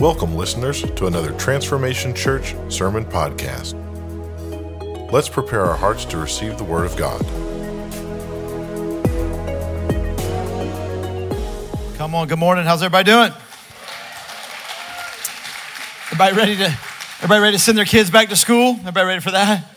Welcome, listeners, to another Transformation Church Sermon Podcast. Let's prepare our hearts to receive the Word of God. Come on, good morning. How's everybody doing? Everybody ready to everybody ready to send their kids back to school? Everybody ready for that?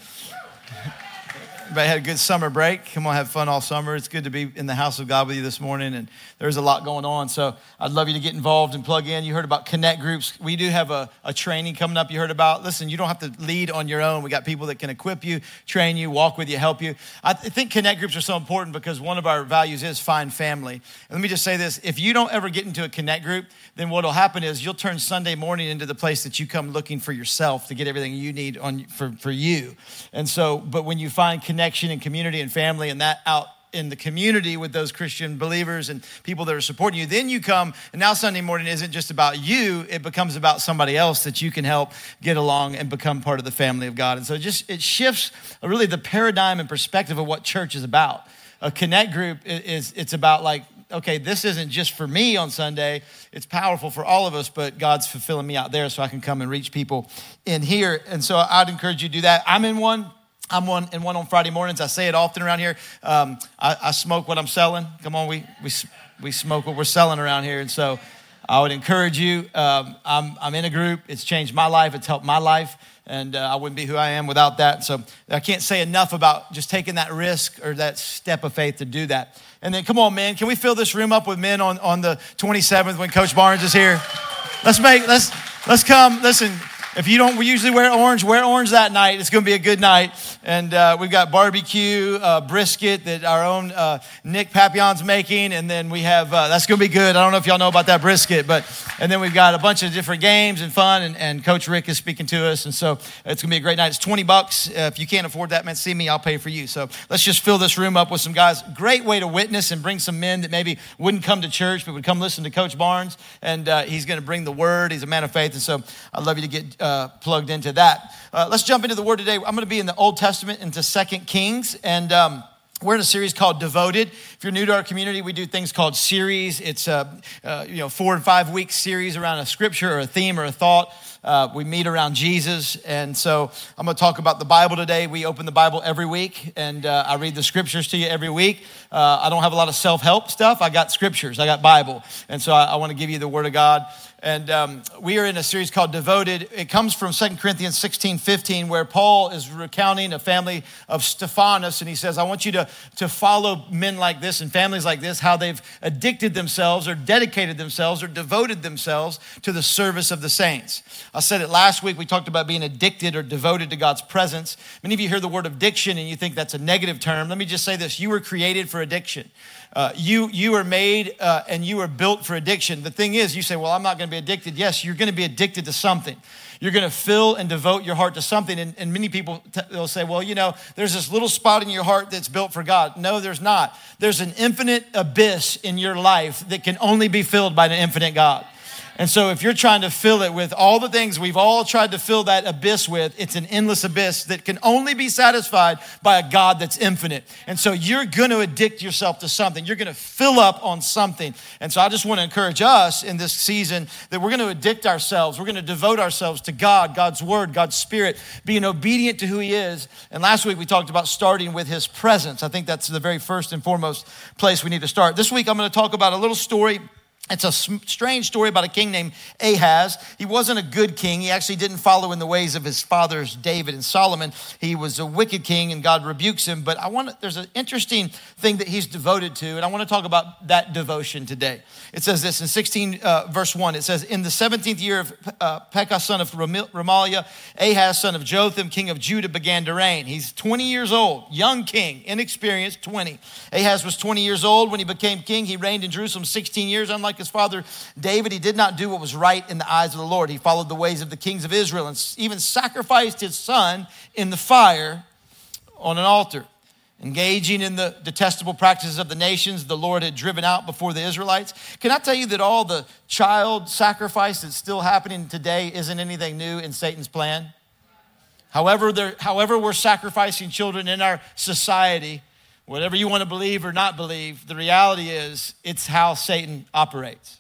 Everybody had a good summer break. Come on, have fun all summer. It's good to be in the house of God with you this morning, and there's a lot going on. So I'd love you to get involved and plug in. You heard about connect groups. We do have a, a training coming up. You heard about. Listen, you don't have to lead on your own. We got people that can equip you, train you, walk with you, help you. I th- think connect groups are so important because one of our values is find family. And let me just say this: if you don't ever get into a connect group, then what will happen is you'll turn Sunday morning into the place that you come looking for yourself to get everything you need on for, for you. And so, but when you find connection and community and family and that out in the community with those Christian believers and people that are supporting you, then you come, and now Sunday morning isn't just about you, it becomes about somebody else that you can help get along and become part of the family of God. And so it just it shifts really the paradigm and perspective of what church is about. A connect group is it's about like okay, this isn't just for me on Sunday. It's powerful for all of us, but God's fulfilling me out there so I can come and reach people in here. And so I'd encourage you to do that. I'm in one. I'm one and one on Friday mornings. I say it often around here. Um, I, I, smoke what I'm selling. Come on, we, we, we smoke what we're selling around here. And so I would encourage you. Um, I'm, I'm in a group. It's changed my life. It's helped my life. And uh, I wouldn't be who I am without that. So I can't say enough about just taking that risk or that step of faith to do that. And then, come on, man, can we fill this room up with men on, on the 27th when Coach Barnes is here? Let's make, let's, let's come. Listen, if you don't usually wear orange, wear orange that night. It's going to be a good night. And uh, we've got barbecue, uh, brisket that our own uh, Nick Papillon's making. And then we have, uh, that's going to be good. I don't know if y'all know about that brisket, but, and then we've got a bunch of different games and fun. And, and Coach Rick is speaking to us. And so it's going to be a great night. It's 20 bucks. Uh, if you can't afford that, man, see me. I'll pay for you. So let's just fill this room up with some guys. Great way to witness and bring some men that maybe wouldn't come to church, but would come listen to Coach Barnes. And uh, he's going to bring the word. He's a man of faith. And so I'd love you to get uh, plugged into that. Uh, let's jump into the word today. I'm going to be in the Old Testament into Second Kings, and um, we're in a series called Devoted. If you're new to our community, we do things called series. It's a uh, you know four and five week series around a scripture or a theme or a thought. Uh, we meet around Jesus. And so I'm going to talk about the Bible today. We open the Bible every week, and uh, I read the scriptures to you every week. Uh, I don't have a lot of self help stuff. I got scriptures, I got Bible. And so I, I want to give you the Word of God. And um, we are in a series called Devoted. It comes from 2 Corinthians 16 15, where Paul is recounting a family of Stephanas. And he says, I want you to, to follow men like this and families like this, how they've addicted themselves or dedicated themselves or devoted themselves to the service of the saints. I said it last week. We talked about being addicted or devoted to God's presence. Many of you hear the word addiction and you think that's a negative term. Let me just say this you were created for addiction. Uh, you, you are made uh, and you are built for addiction. The thing is, you say, Well, I'm not going to be addicted. Yes, you're going to be addicted to something. You're going to fill and devote your heart to something. And, and many people t- they'll say, Well, you know, there's this little spot in your heart that's built for God. No, there's not. There's an infinite abyss in your life that can only be filled by an infinite God. And so, if you're trying to fill it with all the things we've all tried to fill that abyss with, it's an endless abyss that can only be satisfied by a God that's infinite. And so, you're going to addict yourself to something. You're going to fill up on something. And so, I just want to encourage us in this season that we're going to addict ourselves. We're going to devote ourselves to God, God's word, God's spirit, being obedient to who He is. And last week, we talked about starting with His presence. I think that's the very first and foremost place we need to start. This week, I'm going to talk about a little story it's a strange story about a king named Ahaz. He wasn't a good king. He actually didn't follow in the ways of his fathers, David and Solomon. He was a wicked king, and God rebukes him. But I want there's an interesting thing that he's devoted to, and I want to talk about that devotion today. It says this in 16, uh, verse 1. It says, In the 17th year of uh, Pekah, son of Remaliah, Ahaz, son of Jotham, king of Judah, began to reign. He's 20 years old, young king, inexperienced, 20. Ahaz was 20 years old when he became king. He reigned in Jerusalem 16 years, unlike like his father David, he did not do what was right in the eyes of the Lord. He followed the ways of the kings of Israel and even sacrificed his son in the fire on an altar. Engaging in the detestable practices of the nations the Lord had driven out before the Israelites. Can I tell you that all the child sacrifice that's still happening today isn't anything new in Satan's plan? However, however we're sacrificing children in our society, Whatever you want to believe or not believe, the reality is it's how Satan operates.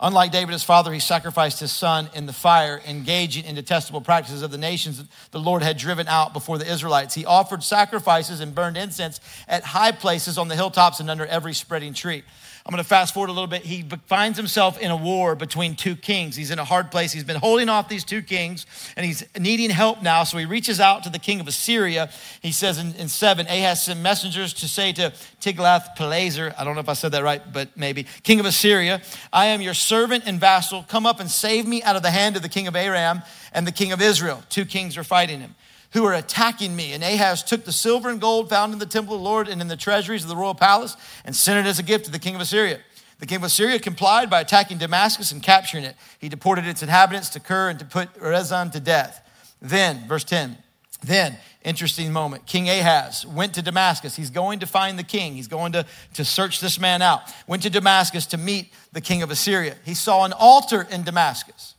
Unlike David, his father, he sacrificed his son in the fire, engaging in detestable practices of the nations the Lord had driven out before the Israelites. He offered sacrifices and burned incense at high places on the hilltops and under every spreading tree. I'm going to fast forward a little bit. He finds himself in a war between two kings. He's in a hard place. He's been holding off these two kings and he's needing help now. So he reaches out to the king of Assyria. He says in, in 7 Ahaz sent messengers to say to Tiglath-Pileser, I don't know if I said that right, but maybe, king of Assyria, I am your servant and vassal. Come up and save me out of the hand of the king of Aram and the king of Israel. Two kings are fighting him who are attacking me. And Ahaz took the silver and gold found in the temple of the Lord and in the treasuries of the royal palace and sent it as a gift to the king of Assyria. The king of Assyria complied by attacking Damascus and capturing it. He deported its inhabitants to Kir and to put Rezin to death. Then, verse 10, then, interesting moment. King Ahaz went to Damascus. He's going to find the king. He's going to, to search this man out. Went to Damascus to meet the king of Assyria. He saw an altar in Damascus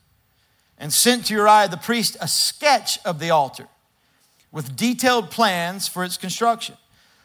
and sent to Uriah the priest a sketch of the altar with detailed plans for its construction.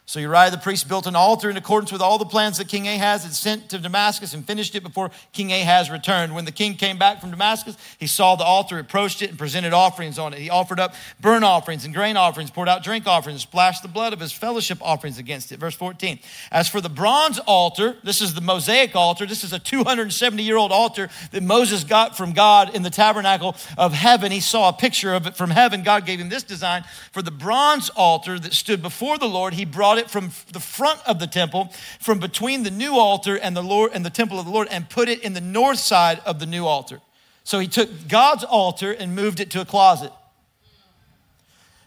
So Uriah the priest built an altar in accordance with all the plans that King Ahaz had sent to Damascus and finished it before King Ahaz returned. When the king came back from Damascus, he saw the altar, approached it, and presented offerings on it. He offered up burnt offerings and grain offerings, poured out drink offerings, splashed the blood of his fellowship offerings against it. Verse 14. As for the bronze altar, this is the Mosaic altar. This is a 270 year old altar that Moses got from God in the tabernacle of heaven. He saw a picture of it from heaven. God gave him this design. For the bronze altar that stood before the Lord, he brought it from the front of the temple, from between the new altar and the Lord and the temple of the Lord, and put it in the north side of the new altar. So he took God's altar and moved it to a closet.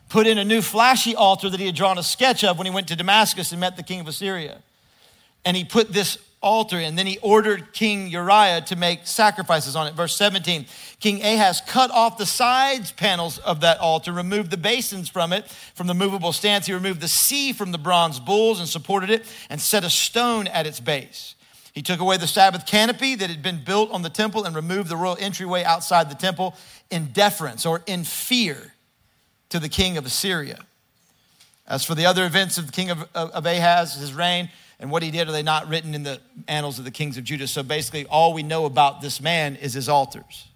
Put in a new flashy altar that he had drawn a sketch of when he went to Damascus and met the king of Assyria. And he put this altar. And then he ordered King Uriah to make sacrifices on it. Verse 17 King Ahaz cut off the sides panels of that altar, removed the basins from it, from the movable stands. He removed the sea from the bronze bulls and supported it, and set a stone at its base. He took away the Sabbath canopy that had been built on the temple and removed the royal entryway outside the temple in deference or in fear to the king of Assyria. As for the other events of the king of, of Ahaz, his reign, and what he did are they not written in the annals of the kings of Judah? So basically, all we know about this man is his altars.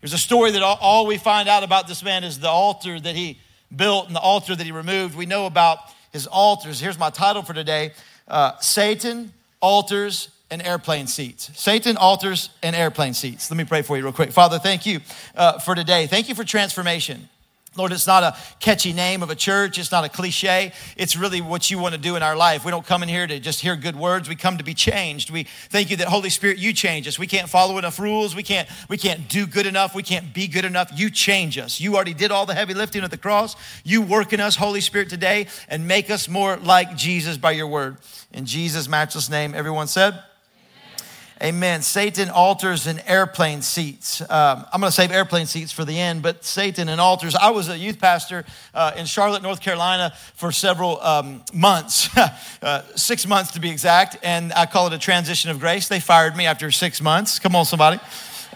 There's a story that all we find out about this man is the altar that he built and the altar that he removed. We know about his altars. Here's my title for today uh, Satan, altars, and airplane seats. Satan, altars, and airplane seats. Let me pray for you real quick. Father, thank you uh, for today. Thank you for transformation. Lord, it's not a catchy name of a church. It's not a cliche. It's really what you want to do in our life. We don't come in here to just hear good words. We come to be changed. We thank you that Holy Spirit, you change us. We can't follow enough rules. We can't, we can't do good enough. We can't be good enough. You change us. You already did all the heavy lifting at the cross. You work in us, Holy Spirit, today and make us more like Jesus by your word. In Jesus' matchless name, everyone said, Amen. Satan altars and airplane seats. Um, I'm going to save airplane seats for the end, but Satan and altars. I was a youth pastor uh, in Charlotte, North Carolina for several um, months, uh, six months to be exact, and I call it a transition of grace. They fired me after six months. Come on, somebody.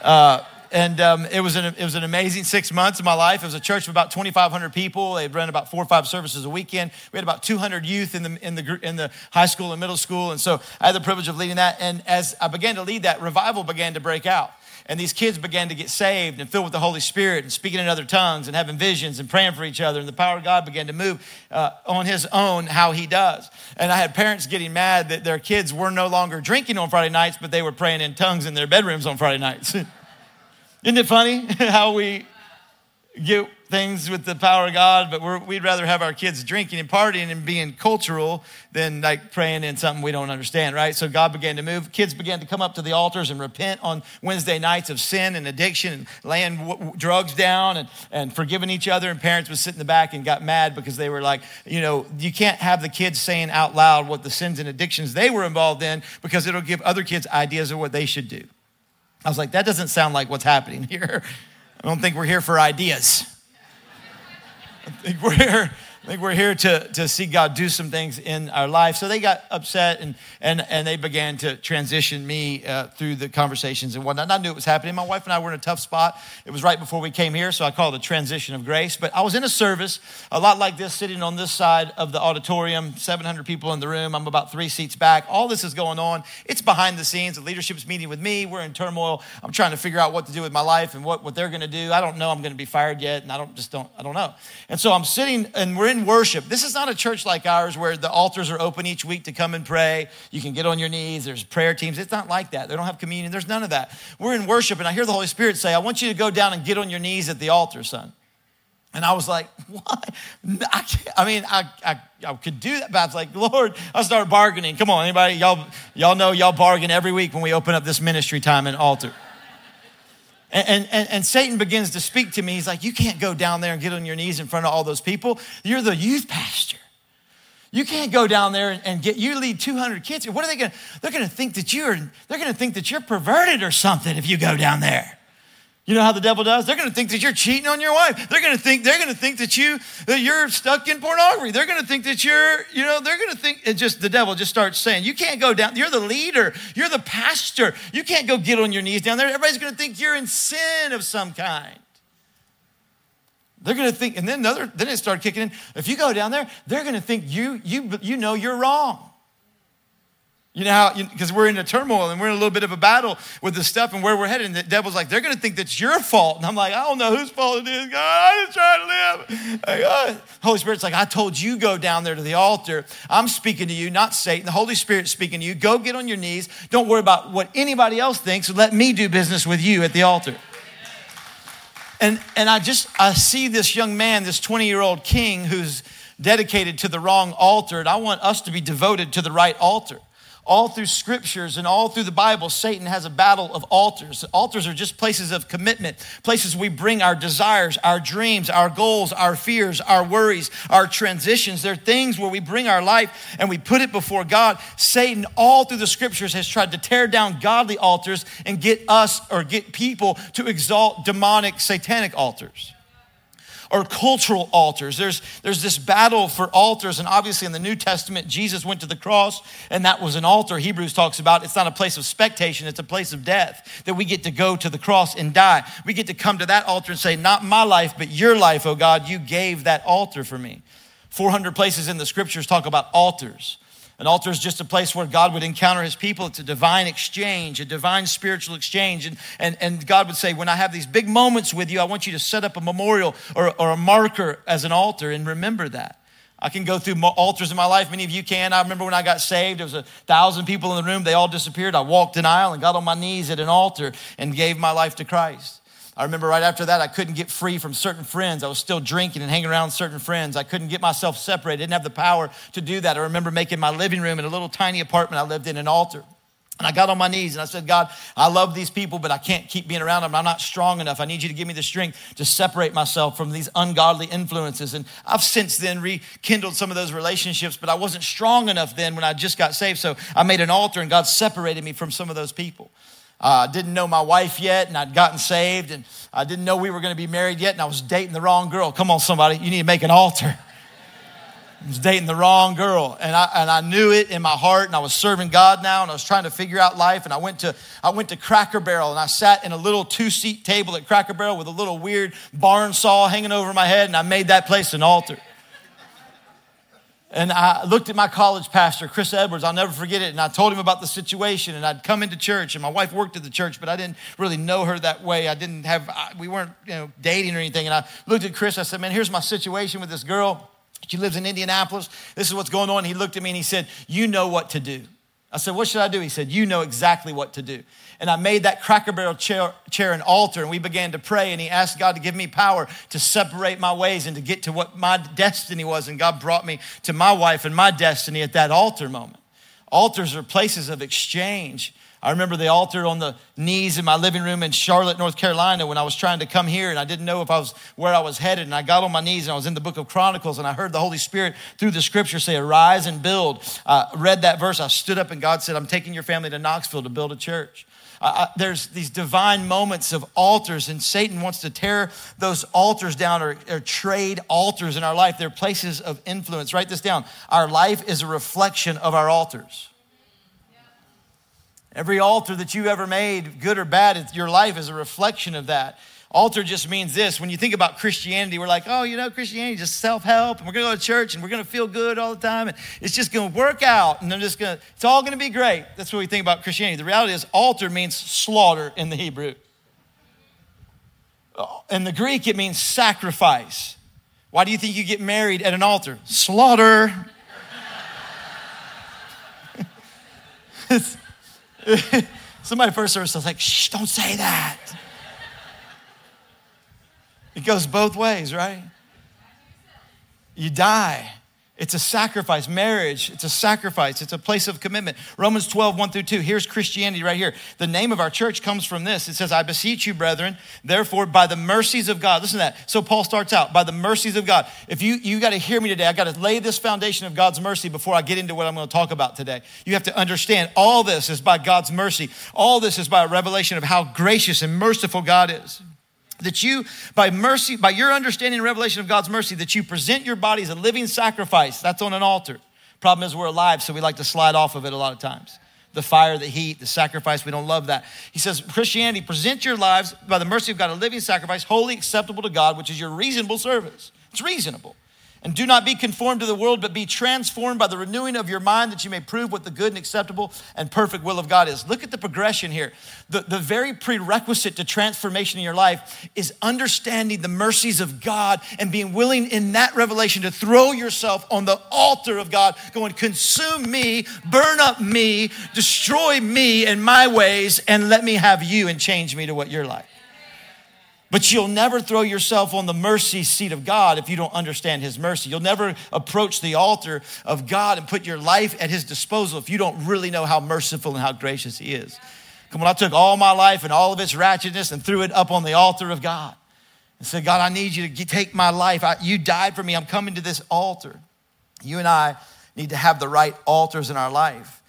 Uh, and um, it, was an, it was an amazing six months of my life. It was a church of about 2,500 people. They ran about four or five services a weekend. We had about 200 youth in the, in, the, in the high school and middle school. And so I had the privilege of leading that. And as I began to lead that, revival began to break out. And these kids began to get saved and filled with the Holy Spirit and speaking in other tongues and having visions and praying for each other. And the power of God began to move uh, on His own, how He does. And I had parents getting mad that their kids were no longer drinking on Friday nights, but they were praying in tongues in their bedrooms on Friday nights. Isn't it funny how we get things with the power of God, but we would rather have our kids drinking and partying and being cultural than like praying in something we don't understand, right? So God began to move. Kids began to come up to the altars and repent on Wednesday nights of sin and addiction and laying w- drugs down and, and forgiving each other. And parents would sit in the back and got mad because they were like, you know, you can't have the kids saying out loud what the sins and addictions they were involved in because it'll give other kids ideas of what they should do. I was like, that doesn't sound like what's happening here. I don't think we're here for ideas. I think we're here, think we're here to, to see God do some things in our life. So they got upset and, and, and they began to transition me uh, through the conversations and whatnot. And I knew it was happening. My wife and I were in a tough spot. It was right before we came here, so I call it a transition of grace. But I was in a service, a lot like this, sitting on this side of the auditorium, 700 people in the room. I'm about three seats back. All this is going on. It's behind the scenes. The leadership's meeting with me. We're in turmoil. I'm trying to figure out what to do with my life and what, what they're going to do. I don't know. I'm going to be fired yet, and I don't just don't, I don't know. And so I'm sitting and we're in worship. This is not a church like ours where the altars are open each week to come and pray. You can get on your knees. There's prayer teams. It's not like that. They don't have communion. There's none of that. We're in worship, and I hear the Holy Spirit say, I want you to go down and get on your knees at the altar, son. And I was like, what? I, I mean, I, I, I, could do that, but I was like, Lord, I started bargaining. Come on, anybody? Y'all, y'all know y'all bargain every week when we open up this ministry time and altar. And, and, and Satan begins to speak to me. He's like, You can't go down there and get on your knees in front of all those people. You're the youth pastor. You can't go down there and, and get, you lead 200 kids. What are they going to, they're going to think that you're, they're going to think that you're perverted or something if you go down there. You know how the devil does? They're going to think that you're cheating on your wife. They're going to think they're going to think that you that you're stuck in pornography. They're going to think that you're, you know, they're going to think it just the devil just starts saying, "You can't go down. You're the leader. You're the pastor. You can't go get on your knees down there. Everybody's going to think you're in sin of some kind." They're going to think and then another then it started kicking in. If you go down there, they're going to think you you you know you're wrong. You know because we're in a turmoil and we're in a little bit of a battle with the stuff and where we're headed. And the devil's like, they're going to think that's your fault. And I'm like, I don't know whose fault it is, God. I'm just trying to live. Oh. Holy Spirit's like, I told you go down there to the altar. I'm speaking to you, not Satan. The Holy Spirit's speaking to you. Go get on your knees. Don't worry about what anybody else thinks. Let me do business with you at the altar. And, and I just, I see this young man, this 20 year old king who's dedicated to the wrong altar. And I want us to be devoted to the right altar all through scriptures and all through the Bible, Satan has a battle of altars. Altars are just places of commitment, places we bring our desires, our dreams, our goals, our fears, our worries, our transitions. They're things where we bring our life and we put it before God. Satan, all through the scriptures, has tried to tear down godly altars and get us or get people to exalt demonic, satanic altars or cultural altars. There's, there's this battle for altars, and obviously in the New Testament, Jesus went to the cross, and that was an altar. Hebrews talks about it's not a place of spectation, it's a place of death, that we get to go to the cross and die. We get to come to that altar and say, Not my life, but your life, oh God, you gave that altar for me. 400 places in the scriptures talk about altars. An altar is just a place where God would encounter his people. It's a divine exchange, a divine spiritual exchange. And, and, and God would say, When I have these big moments with you, I want you to set up a memorial or, or a marker as an altar and remember that. I can go through altars in my life. Many of you can. I remember when I got saved, there was a thousand people in the room. They all disappeared. I walked an aisle and got on my knees at an altar and gave my life to Christ. I remember right after that, I couldn't get free from certain friends. I was still drinking and hanging around certain friends. I couldn't get myself separated. I didn't have the power to do that. I remember making my living room in a little tiny apartment I lived in an altar. And I got on my knees and I said, God, I love these people, but I can't keep being around them. I'm not strong enough. I need you to give me the strength to separate myself from these ungodly influences. And I've since then rekindled some of those relationships, but I wasn't strong enough then when I just got saved. So I made an altar and God separated me from some of those people. I uh, didn't know my wife yet, and I'd gotten saved, and I didn't know we were going to be married yet, and I was dating the wrong girl. Come on, somebody, you need to make an altar. I was dating the wrong girl, and I, and I knew it in my heart, and I was serving God now, and I was trying to figure out life, and I went to I went to Cracker Barrel, and I sat in a little two seat table at Cracker Barrel with a little weird barn saw hanging over my head, and I made that place an altar. And I looked at my college pastor, Chris Edwards. I'll never forget it. And I told him about the situation. And I'd come into church, and my wife worked at the church, but I didn't really know her that way. I didn't have, we weren't, you know, dating or anything. And I looked at Chris. I said, "Man, here's my situation with this girl. She lives in Indianapolis. This is what's going on." He looked at me and he said, "You know what to do." I said, What should I do? He said, You know exactly what to do. And I made that cracker barrel chair, chair an altar, and we began to pray. And he asked God to give me power to separate my ways and to get to what my destiny was. And God brought me to my wife and my destiny at that altar moment. Altars are places of exchange. I remember the altar on the knees in my living room in Charlotte, North Carolina, when I was trying to come here and I didn't know if I was where I was headed. And I got on my knees and I was in the book of Chronicles and I heard the Holy Spirit through the scripture say, Arise and build. I read that verse. I stood up and God said, I'm taking your family to Knoxville to build a church. There's these divine moments of altars, and Satan wants to tear those altars down or, or trade altars in our life. They're places of influence. Write this down. Our life is a reflection of our altars. Every altar that you ever made, good or bad, your life is a reflection of that. Altar just means this. When you think about Christianity, we're like, oh, you know, Christianity is just self help, and we're going to go to church, and we're going to feel good all the time, and it's just going to work out, and I'm just going to, it's all going to be great. That's what we think about Christianity. The reality is, altar means slaughter in the Hebrew. Uh, in the Greek, it means sacrifice. Why do you think you get married at an altar? Slaughter. Somebody first service was like, shh, don't say that. It goes both ways, right? You die. It's a sacrifice. Marriage, it's a sacrifice. It's a place of commitment. Romans 12, 1 through 2. Here's Christianity right here. The name of our church comes from this. It says, I beseech you, brethren, therefore, by the mercies of God. Listen to that. So Paul starts out, by the mercies of God. If you, you got to hear me today, I got to lay this foundation of God's mercy before I get into what I'm going to talk about today. You have to understand all this is by God's mercy. All this is by a revelation of how gracious and merciful God is that you, by mercy, by your understanding and revelation of God's mercy, that you present your body as a living sacrifice. That's on an altar. Problem is, we're alive, so we like to slide off of it a lot of times. The fire, the heat, the sacrifice, we don't love that. He says, Christianity, present your lives by the mercy of God, a living sacrifice, wholly acceptable to God, which is your reasonable service. It's reasonable. And do not be conformed to the world, but be transformed by the renewing of your mind that you may prove what the good and acceptable and perfect will of God is. Look at the progression here. The, the very prerequisite to transformation in your life is understanding the mercies of God and being willing in that revelation to throw yourself on the altar of God, going, consume me, burn up me, destroy me and my ways, and let me have you and change me to what you're like. But you'll never throw yourself on the mercy seat of God if you don't understand His mercy. You'll never approach the altar of God and put your life at His disposal if you don't really know how merciful and how gracious He is. Come on, I took all my life and all of its ratchetness and threw it up on the altar of God and said, God, I need you to take my life. I, you died for me. I'm coming to this altar. You and I need to have the right altars in our life.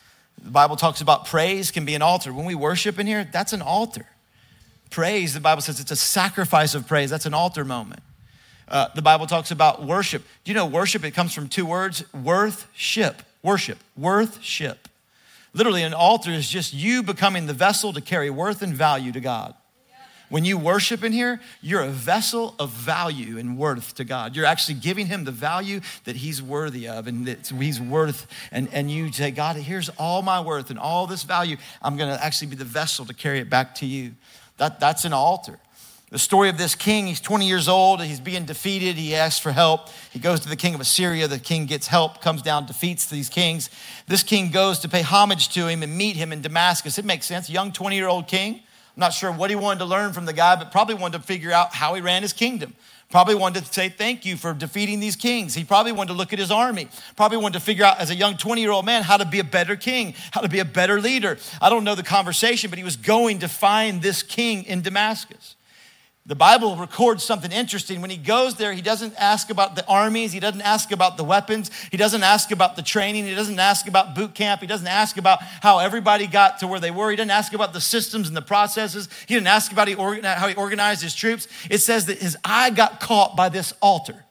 The Bible talks about praise can be an altar. When we worship in here, that's an altar. Praise, the Bible says it's a sacrifice of praise. That's an altar moment. Uh, the Bible talks about worship. Do you know worship? It comes from two words worth, ship. Worship, worth, ship. Literally, an altar is just you becoming the vessel to carry worth and value to God. When you worship in here, you're a vessel of value and worth to God. You're actually giving him the value that he's worthy of and that he's worth. And, and you say, God, here's all my worth and all this value. I'm going to actually be the vessel to carry it back to you. That, that's an altar. The story of this king, he's 20 years old, he's being defeated, he asks for help. He goes to the king of Assyria, the king gets help, comes down, defeats these kings. This king goes to pay homage to him and meet him in Damascus. It makes sense, young 20 year old king. I'm not sure what he wanted to learn from the guy, but probably wanted to figure out how he ran his kingdom. Probably wanted to say thank you for defeating these kings. He probably wanted to look at his army. Probably wanted to figure out, as a young 20 year old man, how to be a better king, how to be a better leader. I don't know the conversation, but he was going to find this king in Damascus. The Bible records something interesting. When he goes there, he doesn't ask about the armies, he doesn't ask about the weapons, he doesn't ask about the training, he doesn't ask about boot camp, he doesn't ask about how everybody got to where they were, he doesn't ask about the systems and the processes, he didn't ask about how he organized his troops. It says that his eye got caught by this altar.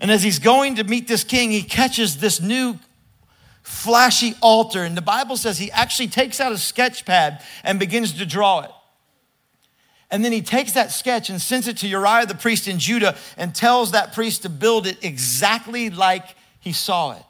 And as he's going to meet this king, he catches this new flashy altar. And the Bible says he actually takes out a sketch pad and begins to draw it. And then he takes that sketch and sends it to Uriah the priest in Judah and tells that priest to build it exactly like he saw it.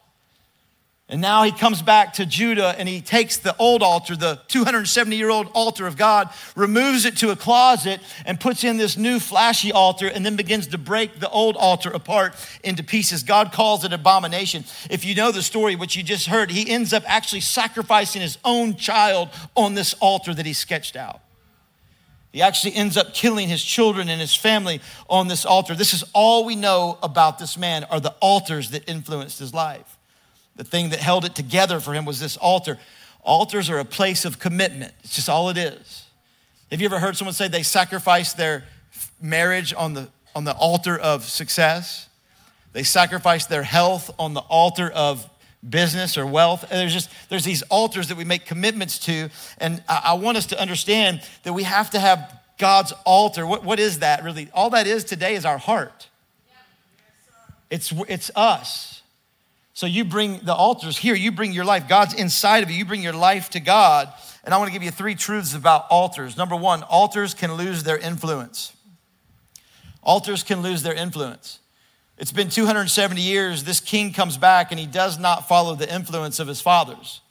And now he comes back to Judah and he takes the old altar, the 270 year old altar of God, removes it to a closet and puts in this new flashy altar and then begins to break the old altar apart into pieces. God calls it abomination. If you know the story, which you just heard, he ends up actually sacrificing his own child on this altar that he sketched out. He actually ends up killing his children and his family on this altar. This is all we know about this man are the altars that influenced his life. The thing that held it together for him was this altar. Altars are a place of commitment. It's just all it is. Have you ever heard someone say they sacrificed their marriage on the, on the altar of success? They sacrificed their health on the altar of business or wealth. There's just there's these altars that we make commitments to, and I, I want us to understand that we have to have God's altar. What, what is that really? All that is today is our heart. It's it's us. So you bring the altars here. You bring your life. God's inside of you. You bring your life to God. And I want to give you three truths about altars. Number one, altars can lose their influence. Altars can lose their influence. It's been 270 years. This king comes back and he does not follow the influence of his fathers.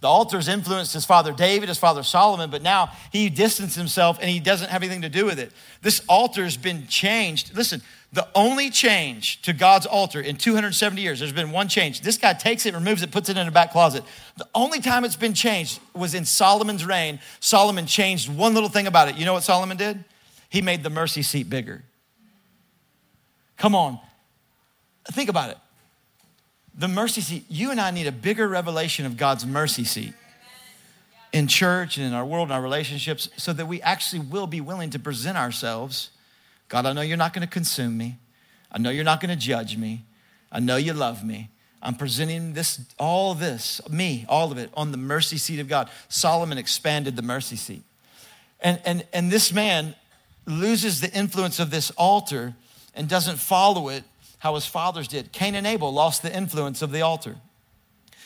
The altars influenced his father David, his father Solomon, but now he distanced himself and he doesn't have anything to do with it. This altar's been changed. Listen, the only change to God's altar in 270 years, there's been one change. This guy takes it, removes it, puts it in a back closet. The only time it's been changed was in Solomon's reign. Solomon changed one little thing about it. You know what Solomon did? He made the mercy seat bigger. Come on. Think about it. The mercy seat, you and I need a bigger revelation of God's mercy seat in church and in our world and our relationships so that we actually will be willing to present ourselves. God, I know you're not going to consume me. I know you're not going to judge me. I know you love me. I'm presenting this, all this, me, all of it, on the mercy seat of God. Solomon expanded the mercy seat. And, and, and this man loses the influence of this altar and doesn't follow it how his fathers did. Cain and Abel lost the influence of the altar.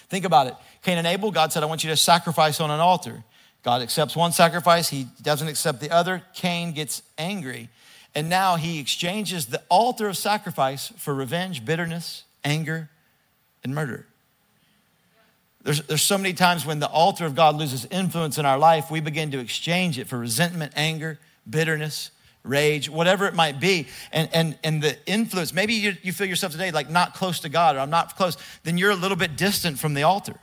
Think about it. Cain and Abel, God said, I want you to sacrifice on an altar. God accepts one sacrifice, he doesn't accept the other. Cain gets angry. And now he exchanges the altar of sacrifice for revenge, bitterness, anger, and murder. There's, there's so many times when the altar of God loses influence in our life, we begin to exchange it for resentment, anger, bitterness, rage, whatever it might be, and, and, and the influence, maybe you, you feel yourself today like not close to God or I'm not close, then you're a little bit distant from the altar.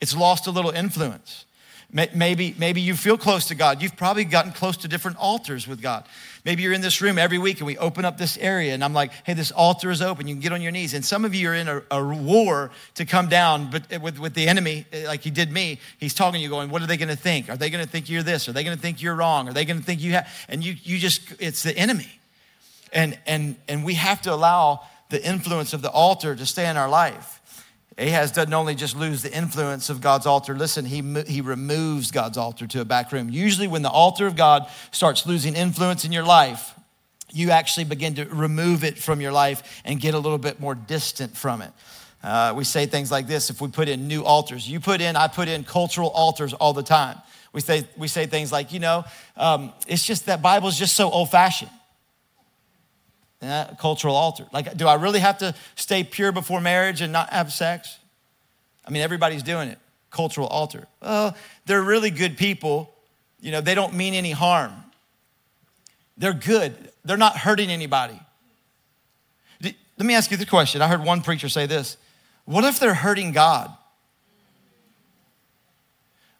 It's lost a little influence. Maybe, maybe you feel close to God. You've probably gotten close to different altars with God. Maybe you're in this room every week and we open up this area and I'm like, hey, this altar is open. You can get on your knees. And some of you are in a, a war to come down but with, with the enemy, eh, like he did me. He's talking to you going, what are they going to think? Are they going to think you're this? Are they going to think you're wrong? Are they going to think you have, and you, you just, it's the enemy. And, and, and we have to allow the influence of the altar to stay in our life. Ahaz doesn't only just lose the influence of God's altar, listen, he, he removes God's altar to a back room. Usually, when the altar of God starts losing influence in your life, you actually begin to remove it from your life and get a little bit more distant from it. Uh, we say things like this if we put in new altars. You put in, I put in cultural altars all the time. We say, we say things like, you know, um, it's just that Bible is just so old fashioned. Yeah, cultural altar. Like, do I really have to stay pure before marriage and not have sex? I mean, everybody's doing it. Cultural altar. Well, they're really good people. You know, they don't mean any harm. They're good. They're not hurting anybody. Let me ask you the question. I heard one preacher say this What if they're hurting God?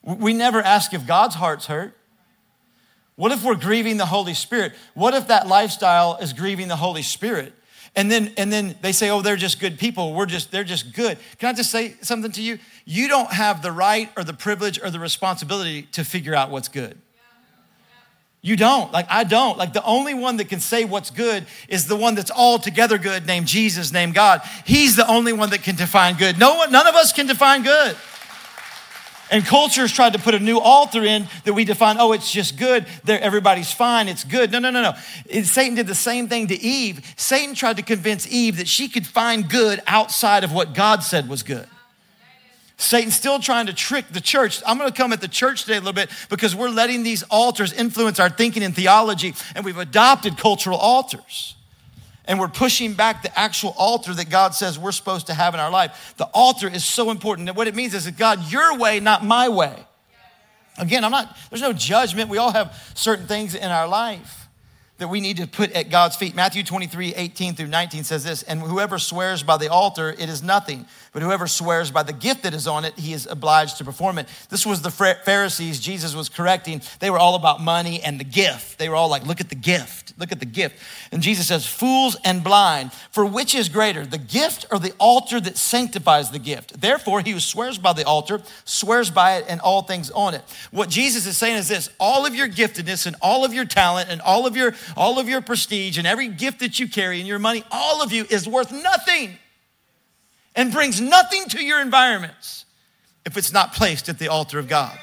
We never ask if God's heart's hurt. What if we're grieving the Holy Spirit? What if that lifestyle is grieving the Holy Spirit? And then, and then they say, oh, they're just good people. We're just, they're just good. Can I just say something to you? You don't have the right or the privilege or the responsibility to figure out what's good. You don't. Like, I don't. Like, the only one that can say what's good is the one that's altogether good, named Jesus, named God. He's the only one that can define good. No one, none of us can define good. And culture culture's tried to put a new altar in that we define, oh, it's just good. There, everybody's fine. It's good. No, no, no, no. It, Satan did the same thing to Eve. Satan tried to convince Eve that she could find good outside of what God said was good. Satan's still trying to trick the church. I'm going to come at the church today a little bit because we're letting these altars influence our thinking and theology, and we've adopted cultural altars and we're pushing back the actual altar that God says we're supposed to have in our life. The altar is so important. And what it means is that God, your way, not my way. Again, I'm not, there's no judgment. We all have certain things in our life that we need to put at God's feet. Matthew 23, 18 through 19 says this, and whoever swears by the altar, it is nothing. But whoever swears by the gift that is on it, he is obliged to perform it. This was the Pharisees Jesus was correcting. They were all about money and the gift. They were all like, look at the gift, look at the gift. And Jesus says, fools and blind, for which is greater, the gift or the altar that sanctifies the gift? Therefore, he who swears by the altar swears by it and all things on it. What Jesus is saying is this all of your giftedness and all of your talent and all of your all of your prestige and every gift that you carry and your money, all of you is worth nothing and brings nothing to your environments if it's not placed at the altar of God.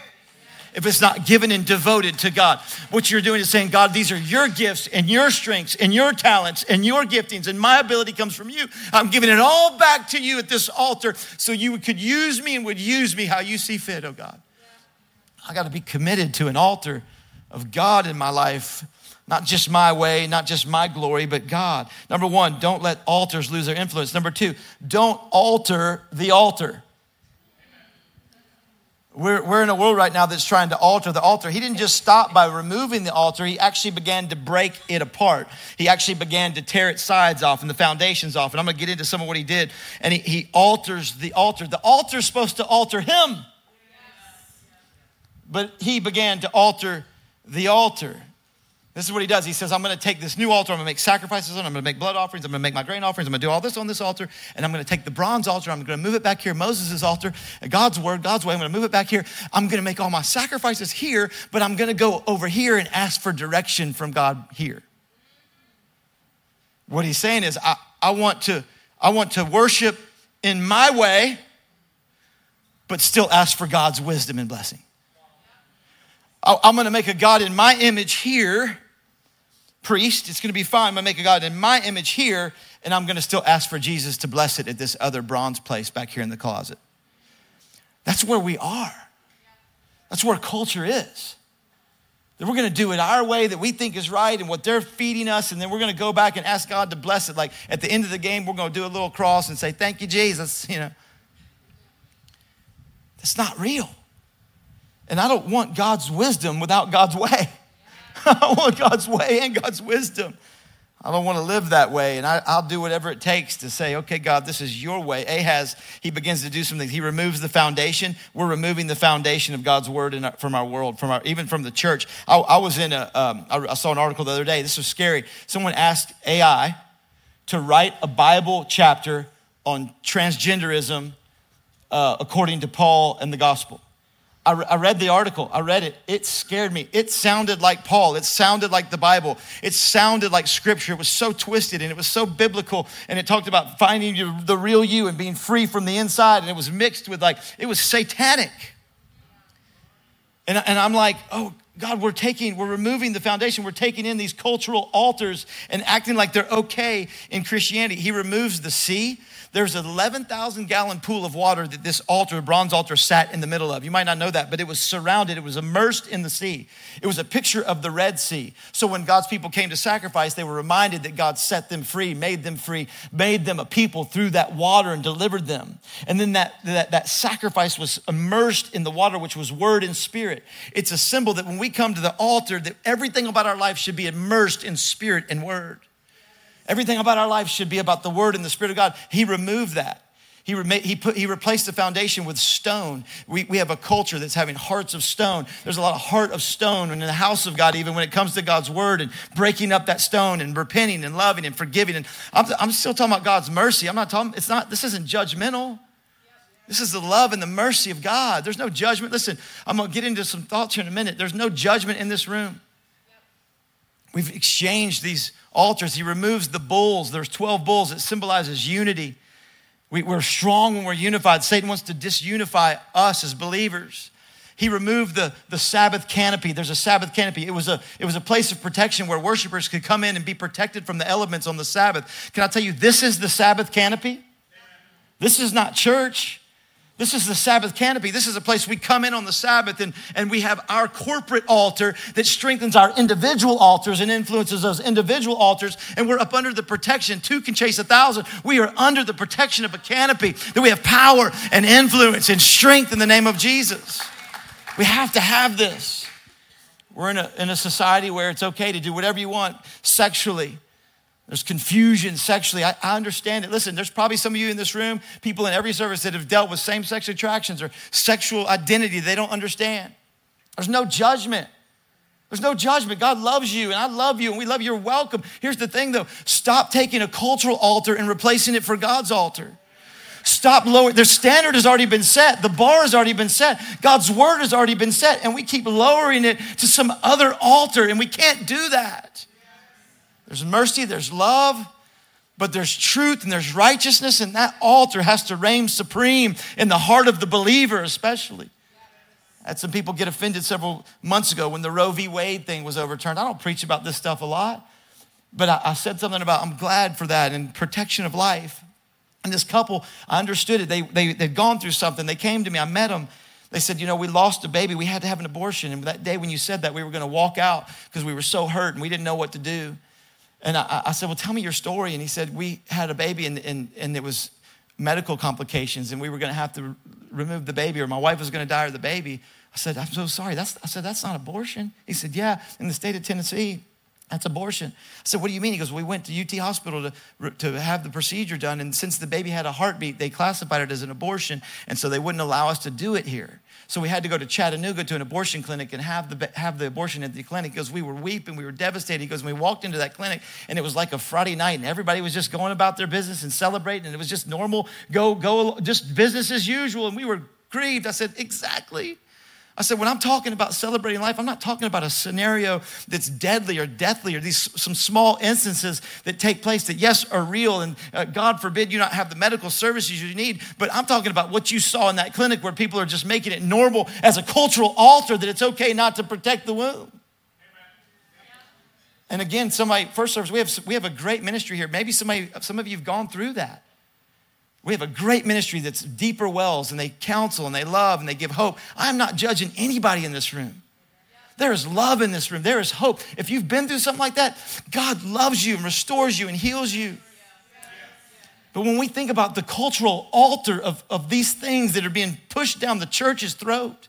If it's not given and devoted to God, what you're doing is saying, God, these are your gifts and your strengths and your talents and your giftings, and my ability comes from you. I'm giving it all back to you at this altar so you could use me and would use me how you see fit, oh God. I got to be committed to an altar of God in my life not just my way, not just my glory, but God. Number one, don't let altars lose their influence. Number two, don't alter the altar. We're, we're in a world right now that's trying to alter the altar. He didn't just stop by removing the altar, he actually began to break it apart. He actually began to tear its sides off and the foundations off. And I'm going to get into some of what he did. And he, he alters the altar. The altar's supposed to alter him, but he began to alter the altar. This is what he does. He says, I'm going to take this new altar, I'm going to make sacrifices on it, I'm going to make blood offerings, I'm going to make my grain offerings, I'm going to do all this on this altar, and I'm going to take the bronze altar, I'm going to move it back here, Moses' altar, God's word, God's way, I'm going to move it back here. I'm going to make all my sacrifices here, but I'm going to go over here and ask for direction from God here. What he's saying is, I, I, want, to, I want to worship in my way, but still ask for God's wisdom and blessing. I'm going to make a God in my image here priest. It's going to be fine. I'm going to make a God in my image here, and I'm going to still ask for Jesus to bless it at this other bronze place back here in the closet. That's where we are. That's where culture is. That we're going to do it our way that we think is right and what they're feeding us, and then we're going to go back and ask God to bless it. Like at the end of the game, we're going to do a little cross and say, Thank you, Jesus. You know, that's not real. And I don't want God's wisdom without God's way. I want God's way and God's wisdom. I don't want to live that way. And I, will do whatever it takes to say, okay, God, this is your way. Ahaz, he begins to do something. He removes the foundation. We're removing the foundation of God's word our, from our world, from our, even from the church. I, I was in a, um, I saw an article the other day. This was scary. Someone asked AI to write a Bible chapter on transgenderism uh, according to Paul and the gospel. I, I read the article, I read it. It scared me. It sounded like Paul, it sounded like the Bible, it sounded like scripture. It was so twisted and it was so biblical. And it talked about finding your, the real you and being free from the inside. And it was mixed with like, it was satanic. And, and I'm like, oh, God, we're taking, we're removing the foundation. We're taking in these cultural altars and acting like they're okay in Christianity. He removes the sea. There's an 11,000 gallon pool of water that this altar, the bronze altar, sat in the middle of. You might not know that, but it was surrounded, it was immersed in the sea. It was a picture of the Red Sea. So when God's people came to sacrifice, they were reminded that God set them free, made them free, made them a people through that water and delivered them. And then that, that, that sacrifice was immersed in the water, which was word and spirit. It's a symbol that when we come to the altar, that everything about our life should be immersed in spirit and word. Everything about our life should be about the Word and the Spirit of God. He removed that. He, he, put, he replaced the foundation with stone. We, we have a culture that's having hearts of stone. There's a lot of heart of stone in the house of God, even when it comes to God's word and breaking up that stone and repenting and loving and forgiving. And I'm, I'm still talking about God's mercy. I'm not talking, it's not, this isn't judgmental. This is the love and the mercy of God. There's no judgment. Listen, I'm going to get into some thoughts here in a minute. There's no judgment in this room. We've exchanged these altars. He removes the bulls. There's 12 bulls. It symbolizes unity. We, are strong when we're unified. Satan wants to disunify us as believers. He removed the, the Sabbath canopy. There's a Sabbath canopy. It was a, it was a place of protection where worshipers could come in and be protected from the elements on the Sabbath. Can I tell you, this is the Sabbath canopy? This is not church. This is the Sabbath canopy. This is a place we come in on the Sabbath and, and we have our corporate altar that strengthens our individual altars and influences those individual altars. And we're up under the protection. Two can chase a thousand. We are under the protection of a canopy that we have power and influence and strength in the name of Jesus. We have to have this. We're in a, in a society where it's okay to do whatever you want sexually there's confusion sexually. I, I, understand it. Listen, there's probably some of you in this room, people in every service that have dealt with same sex attractions or sexual identity they don't understand. There's no judgment. There's no judgment. God loves you and I love you and we love you. You're welcome. Here's the thing though stop taking a cultural altar and replacing it for God's altar. Stop lowering. Their standard has already been set. The bar has already been set. God's word has already been set. And we keep lowering it to some other altar and we can't do that. There's mercy, there's love, but there's truth and there's righteousness, and that altar has to reign supreme in the heart of the believer, especially. I had some people get offended several months ago when the Roe v. Wade thing was overturned. I don't preach about this stuff a lot, but I, I said something about I'm glad for that and protection of life. And this couple, I understood it. They, they, they'd gone through something. They came to me, I met them. They said, You know, we lost a baby. We had to have an abortion. And that day when you said that, we were going to walk out because we were so hurt and we didn't know what to do. And I, I, said, Well, tell me your story. And he said, We had a baby and, and, and it was medical complications and we were going to have to remove the baby or my wife was going to die or the baby. I said, I'm so sorry. That's, I said, That's not abortion. He said, Yeah, in the state of Tennessee, that's abortion. I said, What do you mean? He goes, We went to UT Hospital to, to have the procedure done. And since the baby had a heartbeat, they classified it as an abortion. And so they wouldn't allow us to do it here. So we had to go to Chattanooga to an abortion clinic and have the, have the abortion at the clinic because we were weeping, we were devastated. He goes, we walked into that clinic and it was like a Friday night and everybody was just going about their business and celebrating and it was just normal, go, go, just business as usual. And we were grieved. I said, exactly. I said, when I'm talking about celebrating life, I'm not talking about a scenario that's deadly or deathly or these some small instances that take place that, yes, are real and uh, God forbid you not have the medical services you need. But I'm talking about what you saw in that clinic where people are just making it normal as a cultural altar that it's okay not to protect the womb. And again, somebody, first service, we have, we have a great ministry here. Maybe somebody, some of you have gone through that. We have a great ministry that's deeper wells and they counsel and they love and they give hope. I'm not judging anybody in this room. There is love in this room. There is hope. If you've been through something like that, God loves you and restores you and heals you. But when we think about the cultural altar of, of these things that are being pushed down the church's throat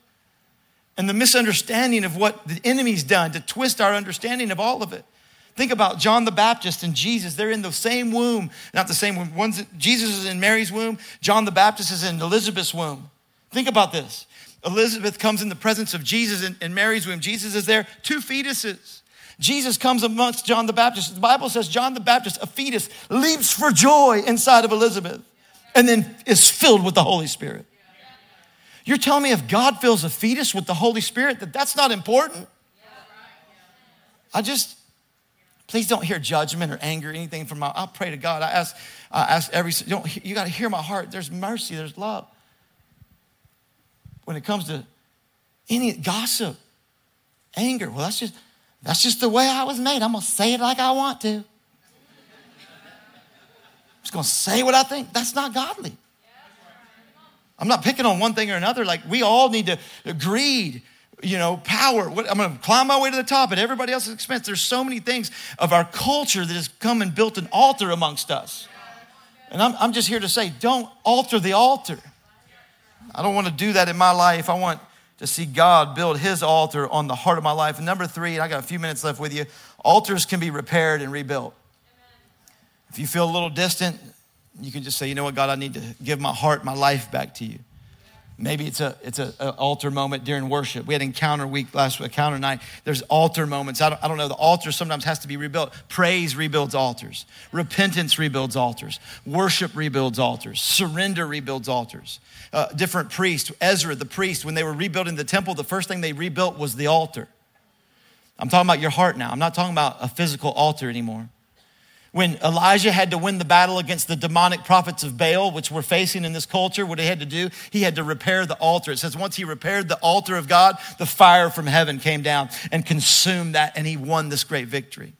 and the misunderstanding of what the enemy's done to twist our understanding of all of it, Think about John the Baptist and Jesus. They're in the same womb, not the same womb. One's, Jesus is in Mary's womb, John the Baptist is in Elizabeth's womb. Think about this. Elizabeth comes in the presence of Jesus in, in Mary's womb. Jesus is there, two fetuses. Jesus comes amongst John the Baptist. The Bible says John the Baptist, a fetus, leaps for joy inside of Elizabeth and then is filled with the Holy Spirit. You're telling me if God fills a fetus with the Holy Spirit, that that's not important? I just, Please don't hear judgment or anger or anything from my. I'll pray to God. I ask, I ask every. Don't you got to hear my heart? There's mercy. There's love. When it comes to any gossip, anger, well, that's just that's just the way I was made. I'm gonna say it like I want to. I'm just gonna say what I think. That's not godly. I'm not picking on one thing or another. Like we all need to greed you know, power. I'm going to climb my way to the top at everybody else's expense. There's so many things of our culture that has come and built an altar amongst us. And I'm, I'm just here to say, don't alter the altar. I don't want to do that in my life. I want to see God build his altar on the heart of my life. And number three, and I got a few minutes left with you altars can be repaired and rebuilt. If you feel a little distant, you can just say, you know what, God, I need to give my heart, my life back to you. Maybe it's a it's an altar moment during worship. We had encounter week last week, encounter night. There's altar moments. I don't, I don't know. The altar sometimes has to be rebuilt. Praise rebuilds altars. Repentance rebuilds altars. Worship rebuilds altars. Surrender rebuilds altars. Uh, different priests. Ezra, the priest, when they were rebuilding the temple, the first thing they rebuilt was the altar. I'm talking about your heart now. I'm not talking about a physical altar anymore. When Elijah had to win the battle against the demonic prophets of Baal, which we're facing in this culture, what he had to do, he had to repair the altar. It says once he repaired the altar of God, the fire from heaven came down and consumed that, and he won this great victory.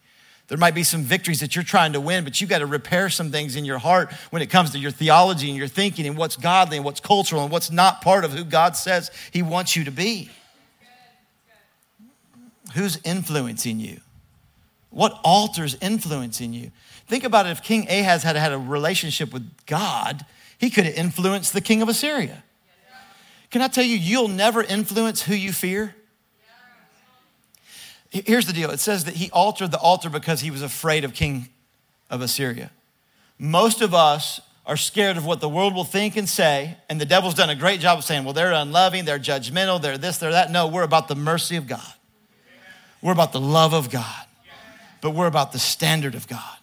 There might be some victories that you're trying to win, but you've got to repair some things in your heart when it comes to your theology and your thinking and what's godly and what's cultural and what's not part of who God says he wants you to be. Who's influencing you? What altars influencing you? Think about it if King Ahaz had had a relationship with God, he could have influenced the king of Assyria. Can I tell you, you'll never influence who you fear? Here's the deal it says that he altered the altar because he was afraid of King of Assyria. Most of us are scared of what the world will think and say, and the devil's done a great job of saying, well, they're unloving, they're judgmental, they're this, they're that. No, we're about the mercy of God, we're about the love of God but we're about the standard of God.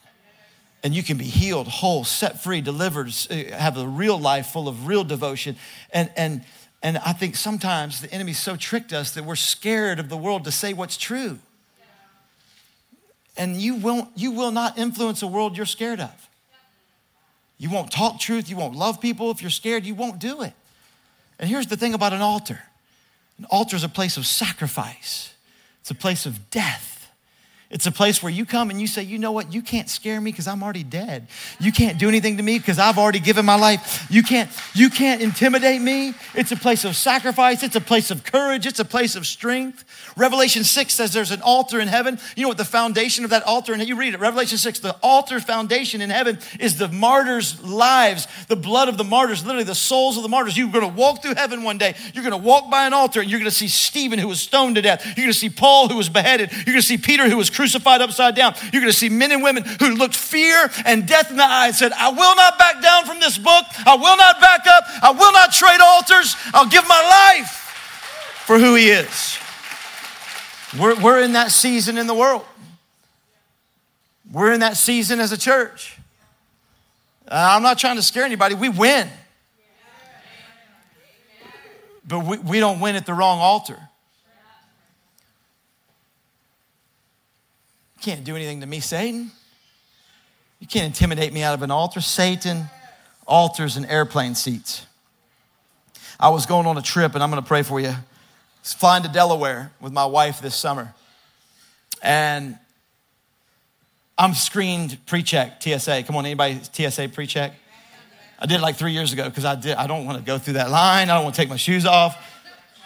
And you can be healed, whole, set free, delivered, uh, have a real life full of real devotion. And, and, and I think sometimes the enemy so tricked us that we're scared of the world to say what's true. And you, won't, you will not influence a world you're scared of. You won't talk truth. You won't love people. If you're scared, you won't do it. And here's the thing about an altar an altar is a place of sacrifice, it's a place of death. It's a place where you come and you say, you know what? You can't scare me because I'm already dead. You can't do anything to me because I've already given my life. You can't, you can't intimidate me. It's a place of sacrifice. It's a place of courage. It's a place of strength. Revelation 6 says there's an altar in heaven. You know what the foundation of that altar, and you read it, Revelation 6, the altar foundation in heaven is the martyrs' lives, the blood of the martyrs, literally the souls of the martyrs. You're gonna walk through heaven one day. You're gonna walk by an altar and you're gonna see Stephen who was stoned to death. You're gonna see Paul who was beheaded. You're gonna see Peter who was crucified upside down. You're gonna see men and women who looked fear and death in the eye and said, I will not back down from this book. I will not back up. I will not trade altars. I'll give my life for who he is. We're, we're in that season in the world. We're in that season as a church. Uh, I'm not trying to scare anybody. We win. But we, we don't win at the wrong altar. You can't do anything to me, Satan. You can't intimidate me out of an altar. Satan altars and airplane seats. I was going on a trip, and I'm going to pray for you flying to Delaware with my wife this summer. And I'm screened pre-check, TSA. Come on, anybody TSA pre-check? I did it like three years ago because I did. I don't want to go through that line. I don't want to take my shoes off.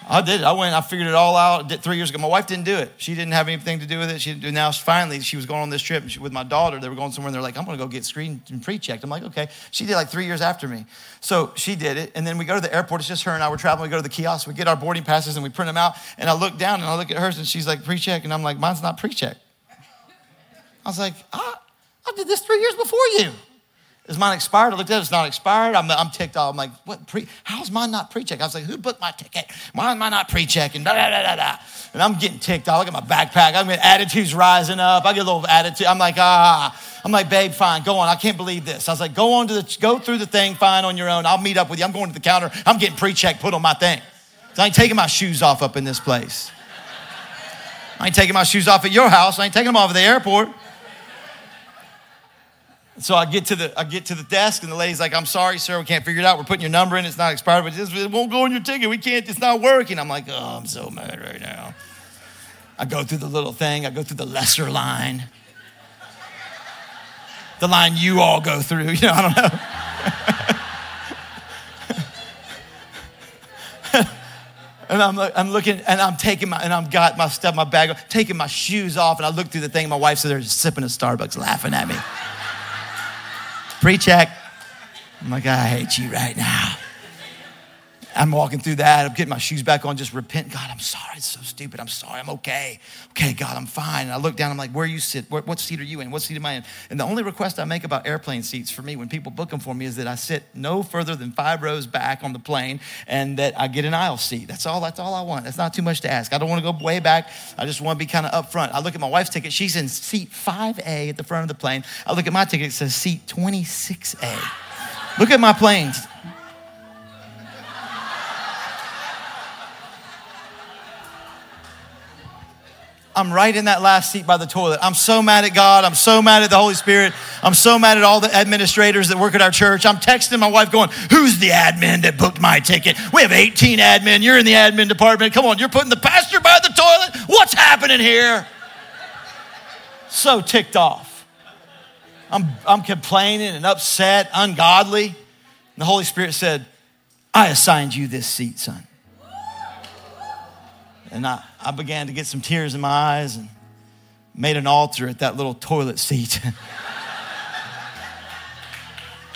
I did. I went. I figured it all out. Did three years ago. My wife didn't do it. She didn't have anything to do with it. She didn't do. Now finally, she was going on this trip with my daughter. They were going somewhere. and They're like, "I'm going to go get screened and pre-checked." I'm like, "Okay." She did like three years after me. So she did it, and then we go to the airport. It's just her and I. We're traveling. We go to the kiosk. We get our boarding passes and we print them out. And I look down and I look at hers and she's like pre-check, and I'm like, "Mine's not pre-check." I was like, I, I did this three years before you. Is mine expired? I looked at it, it's not expired. I'm, I'm ticked off. I'm like, what? Pre, how's mine not pre check? I was like, who booked my ticket? Why am I not pre checking? Da, da, da, da, da. And I'm getting ticked off. Look at my backpack. I'm attitudes rising up. I get a little attitude. I'm like, ah. I'm like, babe, fine, go on. I can't believe this. I was like, go on to the, go through the thing, fine, on your own. I'll meet up with you. I'm going to the counter. I'm getting pre check put on my thing. So I ain't taking my shoes off up in this place. I ain't taking my shoes off at your house. I ain't taking them off at the airport. So I get to the I get to the desk and the lady's like, "I'm sorry, sir, we can't figure it out. We're putting your number in. It's not expired, but it won't go on your ticket. We can't. It's not working." I'm like, "Oh, I'm so mad right now." I go through the little thing. I go through the lesser line, the line you all go through. You know, I don't know. and I'm, I'm looking and I'm taking my and I've got my stuff, my bag, taking my shoes off, and I look through the thing. My wife's there sipping a Starbucks, laughing at me. Pre-check. I'm like, I hate you right now. I'm walking through that. I'm getting my shoes back on, just repent. God, I'm sorry. It's so stupid. I'm sorry. I'm okay. Okay, God, I'm fine. And I look down. I'm like, where you sit? What seat are you in? What seat am I in? And the only request I make about airplane seats for me when people book them for me is that I sit no further than five rows back on the plane and that I get an aisle seat. That's all. That's all I want. That's not too much to ask. I don't want to go way back. I just want to be kind of up front. I look at my wife's ticket. She's in seat 5A at the front of the plane. I look at my ticket. It says seat 26A. Look at my planes. I'm right in that last seat by the toilet. I'm so mad at God. I'm so mad at the Holy Spirit. I'm so mad at all the administrators that work at our church. I'm texting my wife going, Who's the admin that booked my ticket? We have 18 admin. You're in the admin department. Come on, you're putting the pastor by the toilet. What's happening here? So ticked off. I'm, I'm complaining and upset, ungodly. And the Holy Spirit said, I assigned you this seat, son. And I, I began to get some tears in my eyes and made an altar at that little toilet seat.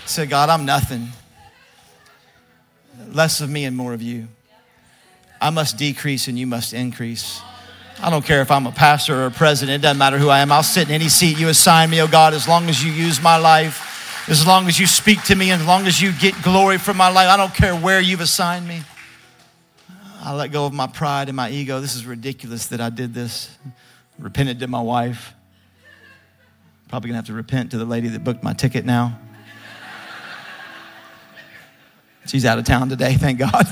said, God, I'm nothing. Less of me and more of you. I must decrease and you must increase. I don't care if I'm a pastor or a president, it doesn't matter who I am. I'll sit in any seat you assign me, oh God, as long as you use my life, as long as you speak to me, as long as you get glory from my life. I don't care where you've assigned me. I let go of my pride and my ego. This is ridiculous that I did this. Repented to my wife. Probably gonna have to repent to the lady that booked my ticket now. She's out of town today, thank God.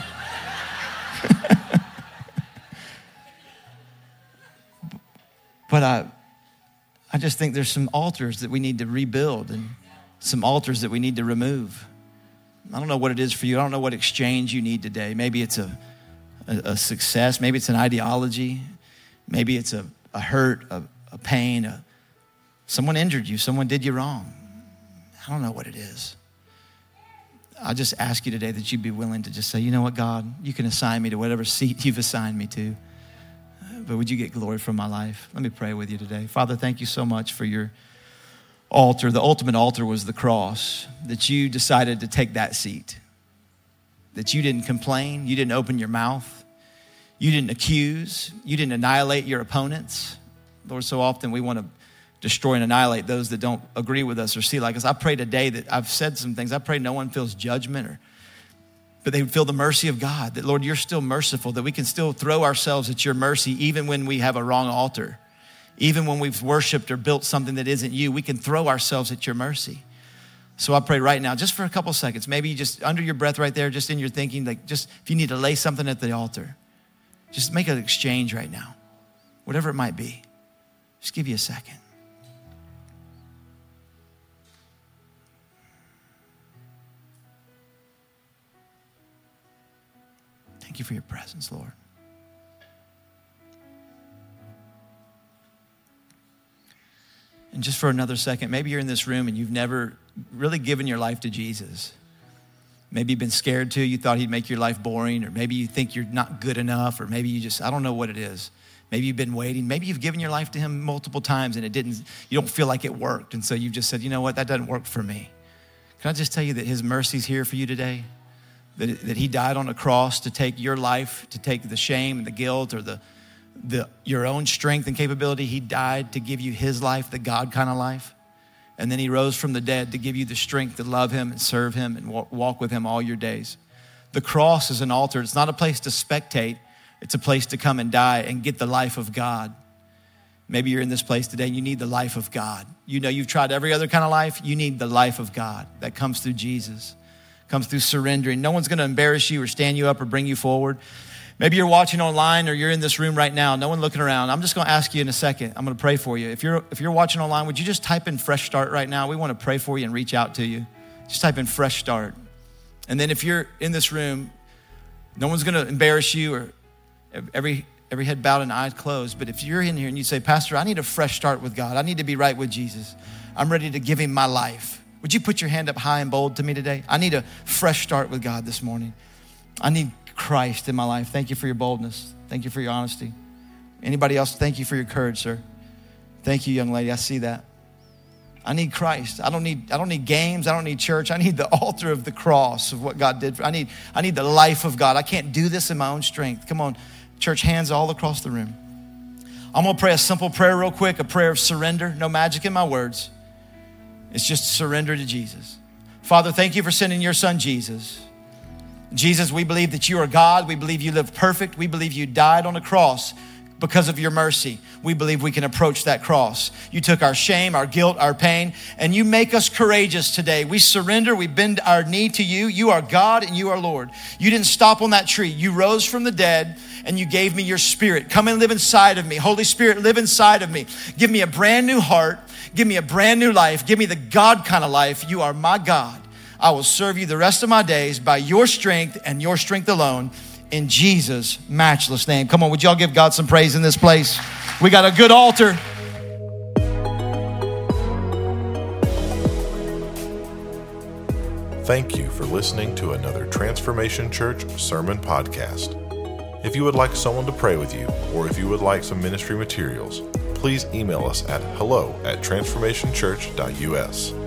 but I, I just think there's some altars that we need to rebuild and some altars that we need to remove. I don't know what it is for you. I don't know what exchange you need today. Maybe it's a, a, a success. Maybe it's an ideology. Maybe it's a, a hurt, a, a pain. A, someone injured you. Someone did you wrong. I don't know what it is. I just ask you today that you'd be willing to just say, you know what, God, you can assign me to whatever seat you've assigned me to. But would you get glory from my life? Let me pray with you today. Father, thank you so much for your altar, the ultimate altar was the cross, that you decided to take that seat, that you didn't complain, you didn't open your mouth, you didn't accuse, you didn't annihilate your opponents. Lord, so often we want to destroy and annihilate those that don't agree with us or see like us. I pray today that I've said some things. I pray no one feels judgment or but they feel the mercy of God, that Lord, you're still merciful, that we can still throw ourselves at your mercy even when we have a wrong altar. Even when we've worshiped or built something that isn't you, we can throw ourselves at your mercy. So I pray right now, just for a couple seconds, maybe just under your breath right there, just in your thinking, like just if you need to lay something at the altar, just make an exchange right now, whatever it might be. Just give you a second. Thank you for your presence, Lord. And just for another second, maybe you're in this room and you've never really given your life to Jesus. Maybe you've been scared to, you thought he'd make your life boring, or maybe you think you're not good enough, or maybe you just, I don't know what it is. Maybe you've been waiting. Maybe you've given your life to him multiple times and it didn't, you don't feel like it worked. And so you've just said, you know what, that doesn't work for me. Can I just tell you that his mercy's here for you today? That, that he died on a cross to take your life, to take the shame and the guilt or the, the, your own strength and capability. He died to give you his life, the God kind of life. And then he rose from the dead to give you the strength to love him and serve him and walk with him all your days. The cross is an altar. It's not a place to spectate, it's a place to come and die and get the life of God. Maybe you're in this place today and you need the life of God. You know you've tried every other kind of life. You need the life of God that comes through Jesus, comes through surrendering. No one's going to embarrass you or stand you up or bring you forward. Maybe you're watching online or you're in this room right now, no one looking around. I'm just going to ask you in a second. I'm going to pray for you. If you're if you're watching online, would you just type in fresh start right now? We want to pray for you and reach out to you. Just type in fresh start. And then if you're in this room, no one's going to embarrass you or every every head bowed and eyes closed, but if you're in here and you say, "Pastor, I need a fresh start with God. I need to be right with Jesus. I'm ready to give him my life." Would you put your hand up high and bold to me today? I need a fresh start with God this morning. I need Christ in my life. Thank you for your boldness. Thank you for your honesty. Anybody else, thank you for your courage, sir. Thank you, young lady. I see that. I need Christ. I don't need, I don't need games. I don't need church. I need the altar of the cross of what God did. For, I, need, I need the life of God. I can't do this in my own strength. Come on, church, hands all across the room. I'm going to pray a simple prayer, real quick a prayer of surrender. No magic in my words. It's just surrender to Jesus. Father, thank you for sending your son, Jesus Jesus, we believe that you are God. We believe you live perfect. We believe you died on a cross because of your mercy. We believe we can approach that cross. You took our shame, our guilt, our pain, and you make us courageous today. We surrender, we bend our knee to you. You are God and you are Lord. You didn't stop on that tree. You rose from the dead and you gave me your spirit. Come and live inside of me. Holy Spirit, live inside of me. Give me a brand new heart. Give me a brand new life. Give me the God kind of life. You are my God. I will serve you the rest of my days by your strength and your strength alone in Jesus' matchless name. Come on, would y'all give God some praise in this place? We got a good altar. Thank you for listening to another Transformation Church sermon podcast. If you would like someone to pray with you, or if you would like some ministry materials, please email us at hello at transformationchurch.us.